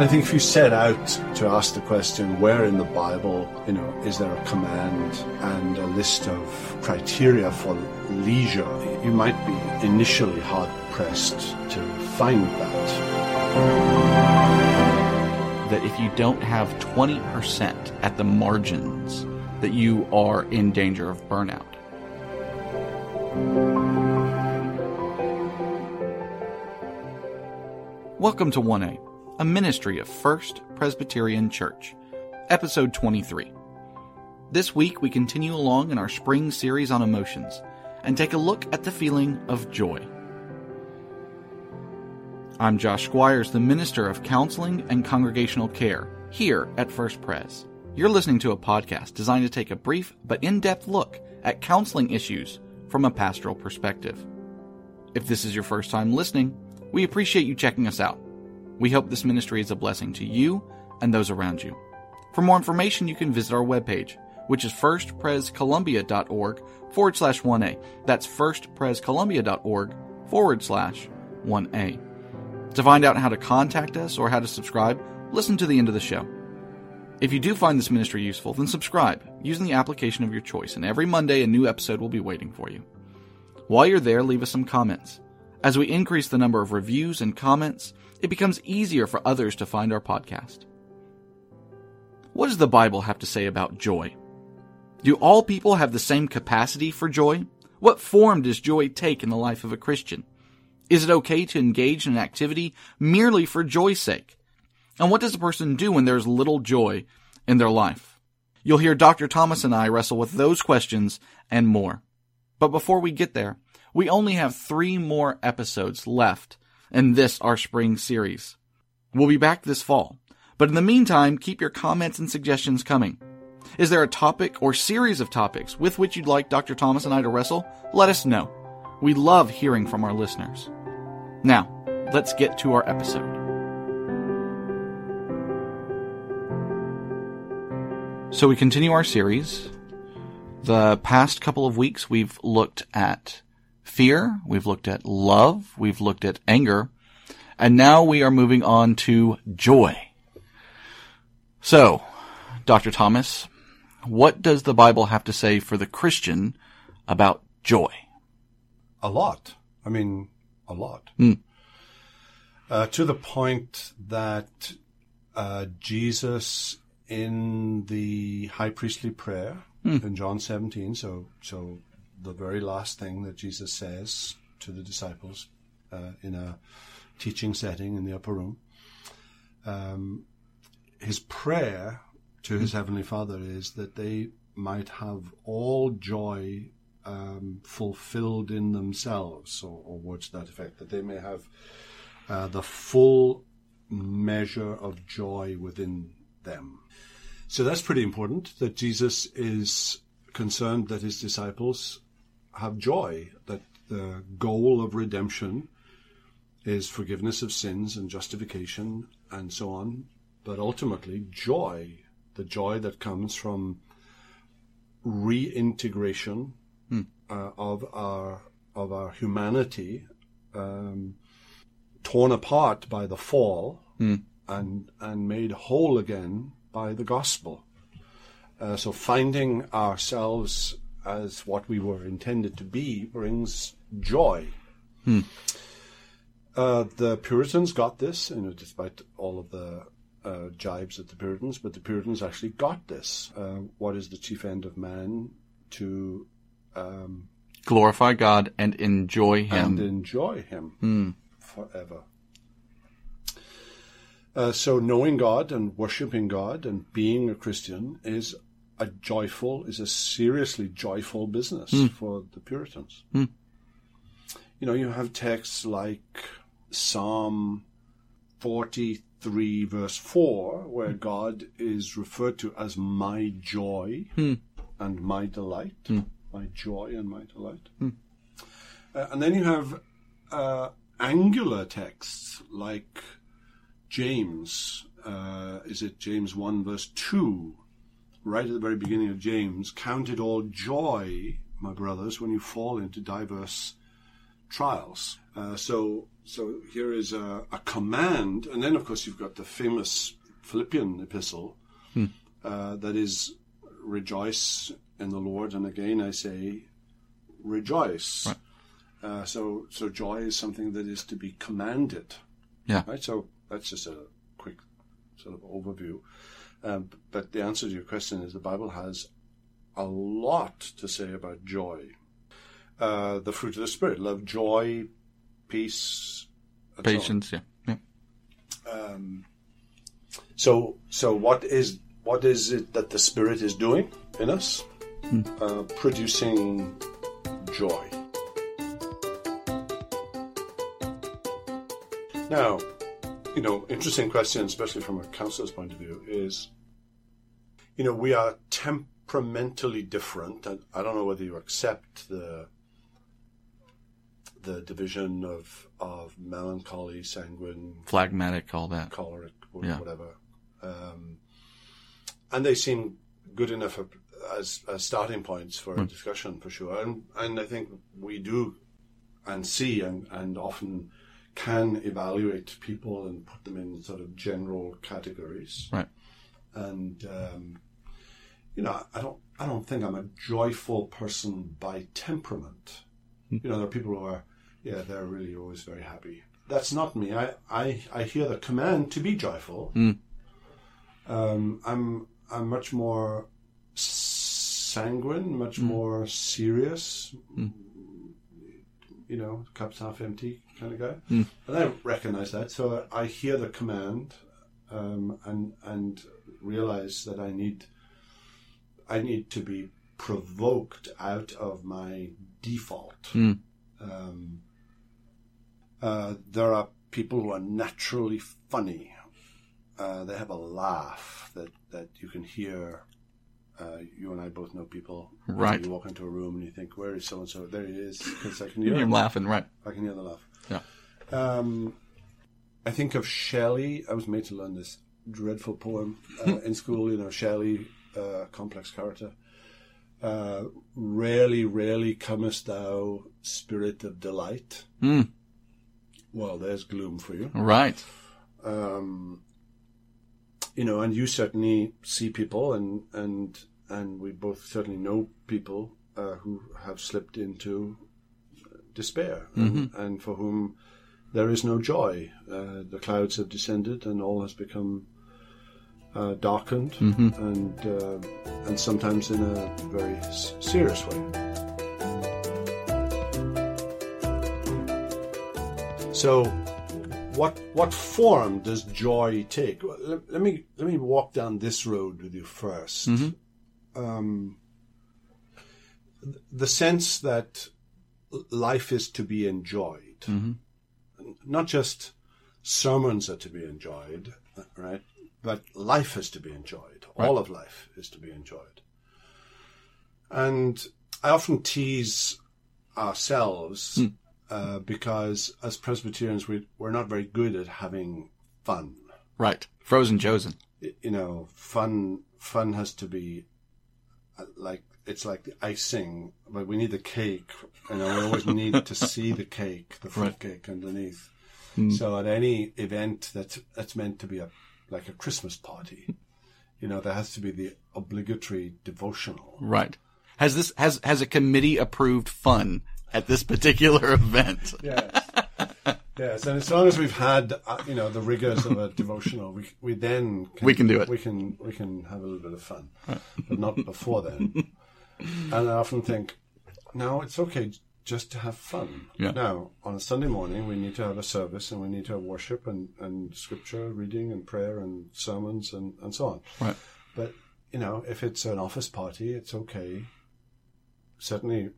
I think if you set out to ask the question, where in the Bible, you know, is there a command and a list of criteria for leisure, you might be initially hard pressed to find that. That if you don't have 20% at the margins, that you are in danger of burnout. Welcome to 1A, a ministry of First Presbyterian Church, episode 23. This week we continue along in our spring series on emotions and take a look at the feeling of joy. I'm Josh Squires, the Minister of Counseling and Congregational Care here at First Pres. You're listening to a podcast designed to take a brief but in depth look at counseling issues from a pastoral perspective. If this is your first time listening, we appreciate you checking us out. We hope this ministry is a blessing to you and those around you. For more information, you can visit our webpage, which is firstprescolumbia.org forward slash 1A. That's firstprescolumbia.org forward slash 1A. To find out how to contact us or how to subscribe, listen to the end of the show. If you do find this ministry useful, then subscribe using the application of your choice, and every Monday a new episode will be waiting for you. While you're there, leave us some comments. As we increase the number of reviews and comments, it becomes easier for others to find our podcast. What does the Bible have to say about joy? Do all people have the same capacity for joy? What form does joy take in the life of a Christian? Is it okay to engage in an activity merely for joy's sake? And what does a person do when there's little joy in their life? You'll hear Dr. Thomas and I wrestle with those questions and more. But before we get there, we only have three more episodes left in this, our spring series. We'll be back this fall. But in the meantime, keep your comments and suggestions coming. Is there a topic or series of topics with which you'd like Dr. Thomas and I to wrestle? Let us know. We love hearing from our listeners. Now, let's get to our episode. So we continue our series. The past couple of weeks we've looked at fear, we've looked at love, we've looked at anger, and now we are moving on to joy. So, Dr. Thomas, what does the Bible have to say for the Christian about joy? A lot. I mean, a lot. Mm. Uh, to the point that uh, Jesus in the high priestly prayer Mm. in John 17, so so the very last thing that Jesus says to the disciples uh, in a teaching setting in the upper room, um, his prayer to his heavenly Father is that they might have all joy um, fulfilled in themselves, or, or words to that effect, that they may have uh, the full measure of joy within them. So that's pretty important that Jesus is concerned that his disciples have joy, that the goal of redemption is forgiveness of sins and justification and so on, but ultimately joy, the joy that comes from reintegration Hmm. uh, of our of our humanity, um, torn apart by the fall Hmm. and and made whole again by the gospel. Uh, so finding ourselves as what we were intended to be brings joy. Hmm. Uh, the Puritans got this, you know, despite all of the uh, jibes at the Puritans, but the Puritans actually got this. Uh, what is the chief end of man? To um, Glorify God and enjoy Him. and enjoy Him Hmm. forever. Uh, so knowing God and worshiping God and being a Christian is a joyful, is a seriously joyful business for the Puritans. Hmm. You know, you have texts like Psalm 43 verse 4, where God is referred to as my joy Hmm. and my delight, Hmm. my joy and my delight. Hmm. Uh, and then you have uh, angular texts like James. Uh, is it James 1 verse 2? Right at the very beginning of James, count it all joy, my brothers, when you fall into diverse trials. Uh, so, so here is a, a, command, and then of course you've got the famous Philippian epistle Hmm. uh, that is rejoice in the Lord, and again I say rejoice. Right. Uh, so, so joy is something that is to be commanded. Yeah. Right. So that's just a quick sort of overview. Um, but the answer to your question is the Bible has a lot to say about joy. Uh, the fruit of the Spirit love, joy, peace. Patience, yeah. yeah. Um, so, so what is what is it that the Spirit is doing in us? Uh, producing joy. Now, you know, interesting question, especially from a counselor's point of view, is, you know, we are temperamentally different, and I don't know whether you accept the the division of of melancholy, sanguine, Phlegmatic, all that. choleric, or Yeah. whatever. Um, and they seem good enough as, as starting points for a discussion, for sure. And, and I think we do and see and, and often can evaluate people and put them in sort of general categories. Right. And, um, you know, I don't, I don't think I'm a joyful person by temperament. You know, there are people who are, yeah, they're really always very happy. That's not me. I, I, I hear the command to be joyful. Um, I'm, I'm much more sanguine, much more serious. You know, cups half empty kind of guy. And I recognize that. So I hear the command, um, and, and realize that I need, I need to be provoked out of my default. Um, uh, there are people who are naturally funny. Uh, they have a laugh that, that you can hear. Uh, you and I both know people. Right. You walk into a room and you think, "Where is so and so?" There he is, because I can hear him. laughing, right. I can hear the laugh. Yeah. Um, I think of Shelley. I was made to learn this dreadful poem uh, in school. You know, Shelley, uh, complex character. Uh, rarely, rarely comest thou, spirit of delight. Hmm. Well, there's gloom for you. Right. Um, you know, and you certainly see people, and and and we both certainly know people uh, who have slipped into despair, and, and for whom there is no joy. Uh, the clouds have descended, and all has become uh, darkened, and uh, and sometimes in a very s- serious way. So, what what form does joy take? Let, let me let me walk down this road with you 1st Um, the sense that life is to be enjoyed, N- not just sermons are to be enjoyed, right? But life is to be enjoyed. All of life is to be enjoyed. And I often tease ourselves uh, because as Presbyterians, we, we're not very good at having fun. Right. Frozen chosen. You know, fun fun has to be like it's like the icing, but we need the cake. You know, we always need to see the cake, the fruit cake underneath. Mm. So at any event that's that's meant to be a like a Christmas party, you know, there has to be the obligatory devotional. Right. Has this has has a committee approved fun at this particular event? Yes. Yes, and as long as we've had, uh, you know, the rigors of a devotional, we we then can, We can do it. We can we can have a little bit of fun, but not before then. and I often think, no, it's okay just to have fun. Yeah. Now, on a Sunday morning, we need to have a service and we need to have worship and, and scripture reading and prayer and sermons and, and so on. Right. But, you know, if it's an office party, it's okay. Certainly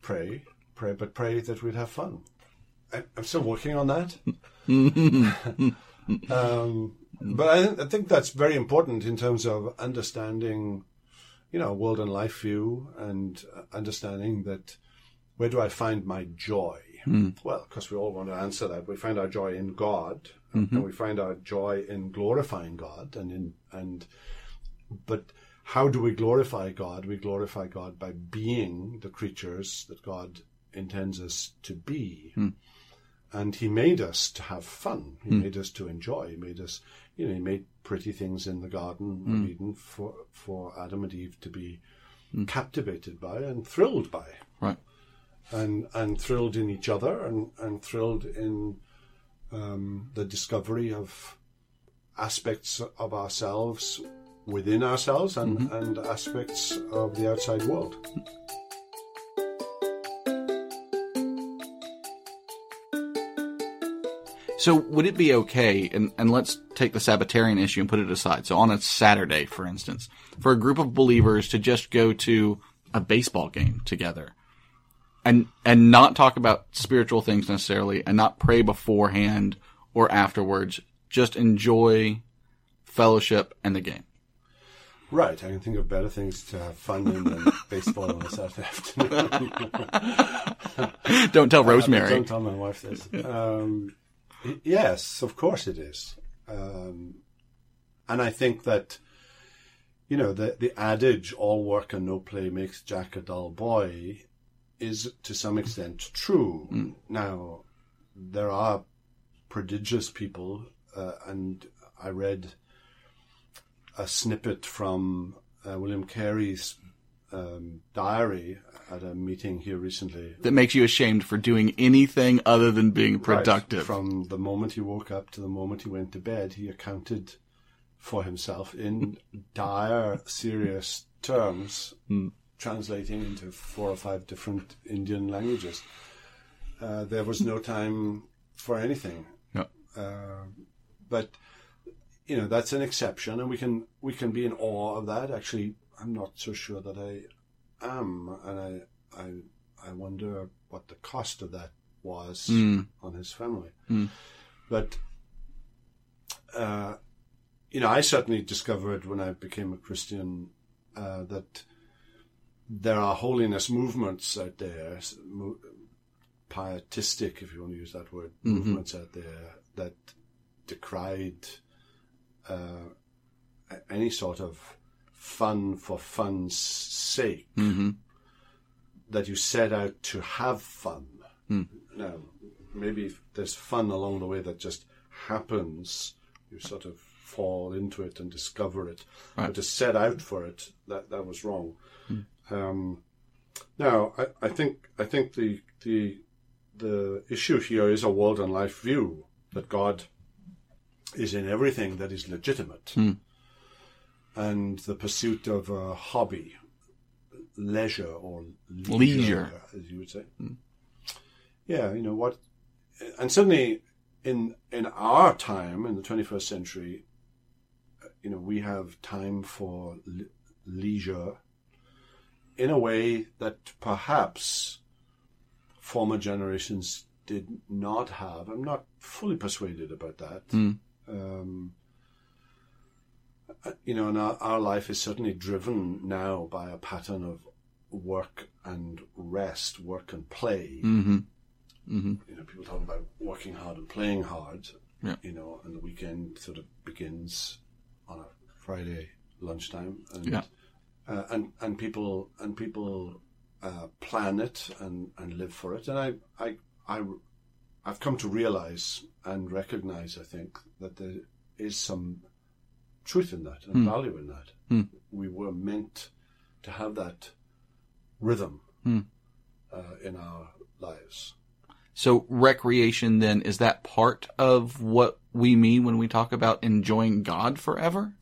pray, pray, but pray that we'd have fun. I, I'm still working on that. um, but I, I think that's very important in terms of understanding, you know, world and life view and uh, understanding that where do I find my joy? Well, because we all want to answer that. We find our joy in God, and we find our joy in glorifying God, and in and but how do we glorify God? We glorify God by being the creatures that God intends us to be. And He made us to have fun. He hmm. made us to enjoy. He made us, you know, He made pretty things in the Garden of hmm. Eden for, for Adam and Eve to be hmm. captivated by and thrilled by. Right. And, and thrilled in each other and, and thrilled in um, the discovery of aspects of ourselves within ourselves and, and aspects of the outside world. So would it be okay, and, and let's take the Sabbatarian issue and put it aside. So on a Saturday, for instance, for a group of believers to just go to a baseball game together and, and not talk about spiritual things necessarily and not pray beforehand or afterwards, just enjoy fellowship and the game. Right, I can think of better things to have fun in than baseball on a Saturday afternoon. Don't tell Rosemary. Don't tell my wife this. Um, yes, of course it is. Um, and I think that, you know, the, the adage, all work and no play makes Jack a dull boy, is to some extent true. Now, there are prodigious people, uh, and I read a snippet from uh, William Carey's um, diary at a meeting here recently. that makes you ashamed for doing anything other than being Right. productive. From the moment he woke up to the moment he went to bed, he accounted for himself in dire, serious terms, translating into four or five different Indian languages. Uh, there was no time for anything. Yeah. Uh, but you know that's an exception, and we can we can be in awe of that. Actually, I'm not so sure that I am, and I I I wonder what the cost of that was on his family. But uh, you know, I certainly discovered when I became a Christian uh, that there are holiness movements out there, mo- pietistic, if you want to use that word, movements out there that decried uh, any sort of fun for fun's sake. Mm-hmm. That you set out to have fun. Hmm. Now, maybe there's fun along the way that just happens. You sort of fall into it and discover it. But to set out for it, that that was wrong. Hmm. Um, now, I, I think I think the the the issue here is a world and life view that God is in everything that is legitimate, hmm. And the pursuit of a hobby, leisure or leisure, Leisure. as you would say. Yeah, you know what, and certainly in in our time in the 21st century, uh, you know we have time for le- leisure in a way that perhaps former generations did not have. I'm not fully persuaded about that. Um, uh, you know, and our, our life is certainly driven now by a pattern of work and rest, work and play. Mm-hmm. You know, people talk about working hard and playing hard. Yeah. You know, and the weekend sort of begins on a Friday lunchtime, and Yeah. uh, and and people and people uh, plan it and, and live for it. And I I I I've come to realize and recognize, I think, that there is some truth in that and value in that. We were meant to have that rhythm uh, in our lives. So recreation then is that part of what we mean when we talk about enjoying God forever?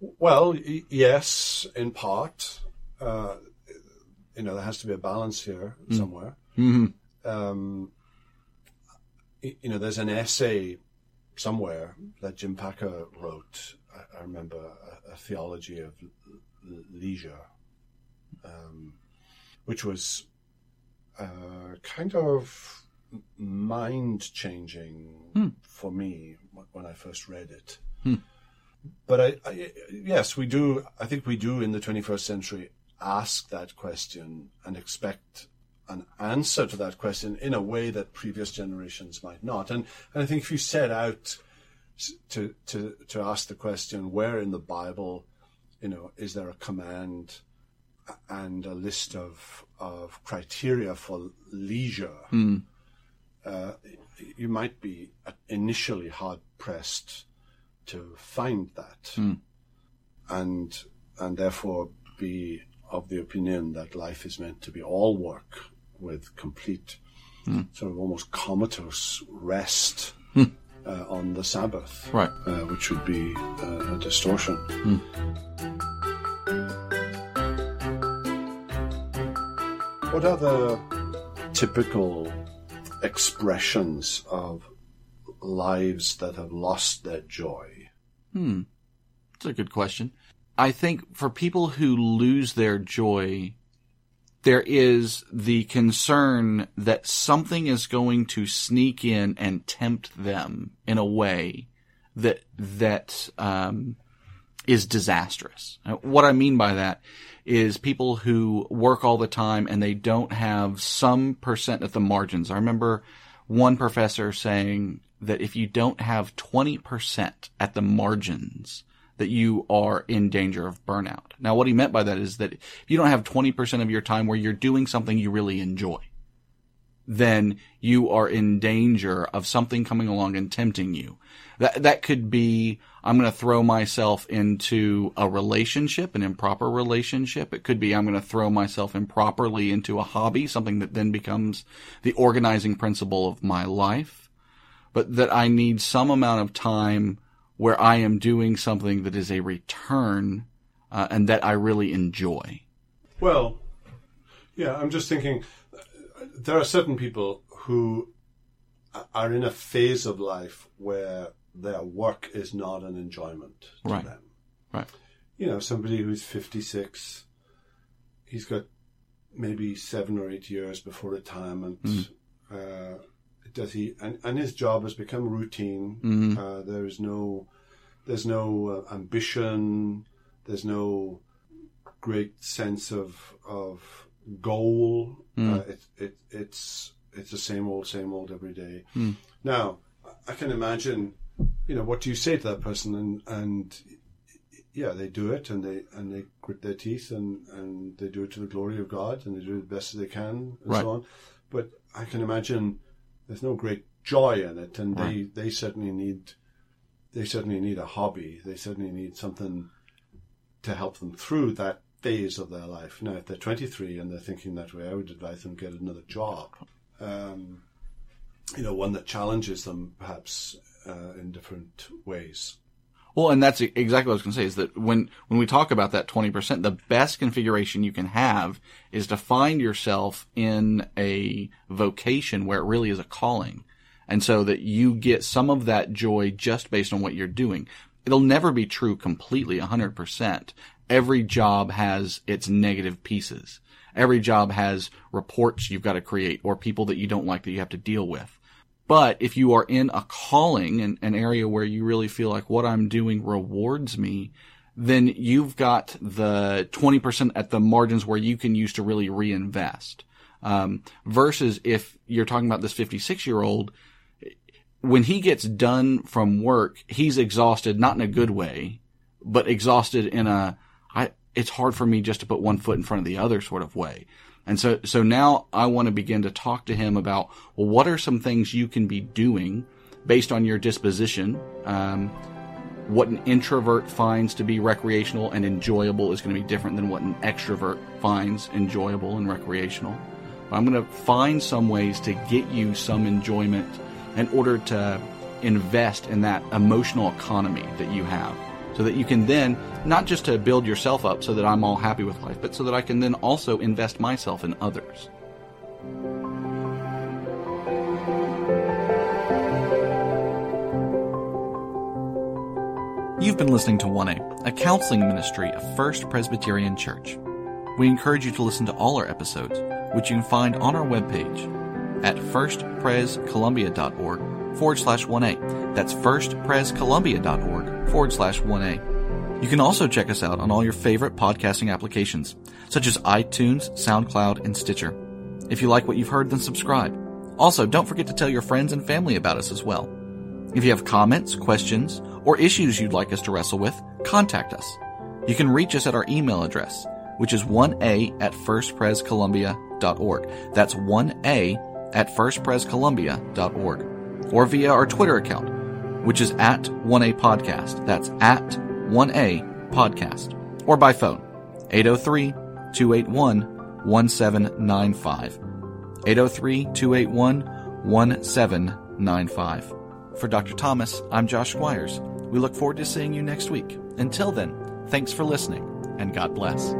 Well, y- yes, in part. Uh, you know, there has to be a balance here somewhere. Mm-hmm. Um, you know, there's an essay somewhere that Jim Packer wrote. I, I remember a, a theology of l- leisure, um, which was uh, kind of mind changing for me when I first read it. But I, I, yes, we do. I think we do in the 21st century ask that question and expect an answer to that question in a way that previous generations might not. And, and I think if you set out to, to, to ask the question, where in the Bible, you know, is there a command and a list of of criteria for leisure, uh, you might be initially hard pressed to find that, and and therefore be of the opinion that life is meant to be all work with complete sort of almost comatose rest uh, on the Sabbath, Right. uh, which would be uh, a distortion. What are the typical expressions of lives that have lost their joy? That's a good question. I think for people who lose their joy, there is the concern that something is going to sneak in and tempt them in a way that that um, is disastrous. What I mean by that is people who work all the time and they don't have some percent at the margins. I remember one professor saying that if you don't have 20% at the margins, that you are in danger of burnout. Now, what he meant by that is that if you don't have 20% of your time where you're doing something you really enjoy, then you are in danger of something coming along and tempting you. That that could be I'm going to throw myself into a relationship, an improper relationship. It could be I'm going to throw myself improperly into a hobby, something that then becomes the organizing principle of my life. But that I need some amount of time where I am doing something that is a return uh, and that I really enjoy. Well, yeah, I'm just thinking there are certain people who are in a phase of life where their work is not an enjoyment to Right. them. Right. You know, somebody who's 56, he's got maybe seven or eight years before retirement. Uh, does he? And, and his job has become routine. Uh, there is no, there's no uh, ambition. There's no great sense of of goal. Uh, it, it it's it's the same old, same old every day. Now, I can imagine, you know, what do you say to that person? And and yeah, they do it, and they and they grit their teeth, and and they do it to the glory of God, and they do it the best they can, and Right. so on. But I can imagine there's no great joy in it, and they they certainly need they certainly need a hobby. They certainly need something to help them through that phase of their life. Now, if they're 23 and they're thinking that way, I would advise them get another job. Um, you know, one that challenges them perhaps uh, in different ways. Well, and that's exactly what I was going to say is that when, when we talk about that 20%, the best configuration you can have is to find yourself in a vocation where it really is a calling. And so that you get some of that joy just based on what you're doing. It'll never be true completely 100%. Every job has its negative pieces. Every job has reports you've got to create or people that you don't like that you have to deal with. But if you are in a calling, and an area where you really feel like what I'm doing rewards me, then you've got the 20% at the margins where you can use to really reinvest. Um, versus if you're talking about this 56 year old, when he gets done from work, he's exhausted, not in a good way, but exhausted in a, I, it's hard for me just to put one foot in front of the other sort of way. And so, so now I want to begin to talk to him about, well, what are some things you can be doing based on your disposition? Um, what an introvert finds to be recreational and enjoyable is going to be different than what an extrovert finds enjoyable and recreational. But I'm going to find some ways to get you some enjoyment in order to invest in that emotional economy that you have so that you can then not just to build yourself up so that I'm all happy with life, but so that I can then also invest myself in others. You've been listening to 1A, a counseling ministry of First Presbyterian Church. We encourage you to listen to all our episodes, which you can find on our webpage at firstprescolumbia.org forward slash 1A. That's firstprescolumbia.org forward slash 1A. You can also check us out on all your favorite podcasting applications, such as iTunes, SoundCloud, and Stitcher. If you like what you've heard, then subscribe. Also, don't forget to tell your friends and family about us as well. If you have comments, questions, or issues you'd like us to wrestle with, contact us. You can reach us at our email address, which is 1A at firstprescolumbia.org. That's 1A at firstprescolumbia.org. Or via our Twitter account, which is at 1A Podcast. That's at 1A Podcast. Or by phone, 803 281 1795. 803 281 1795. For Dr. Thomas, I'm Josh Squires. We look forward to seeing you next week. Until then, thanks for listening, and God bless.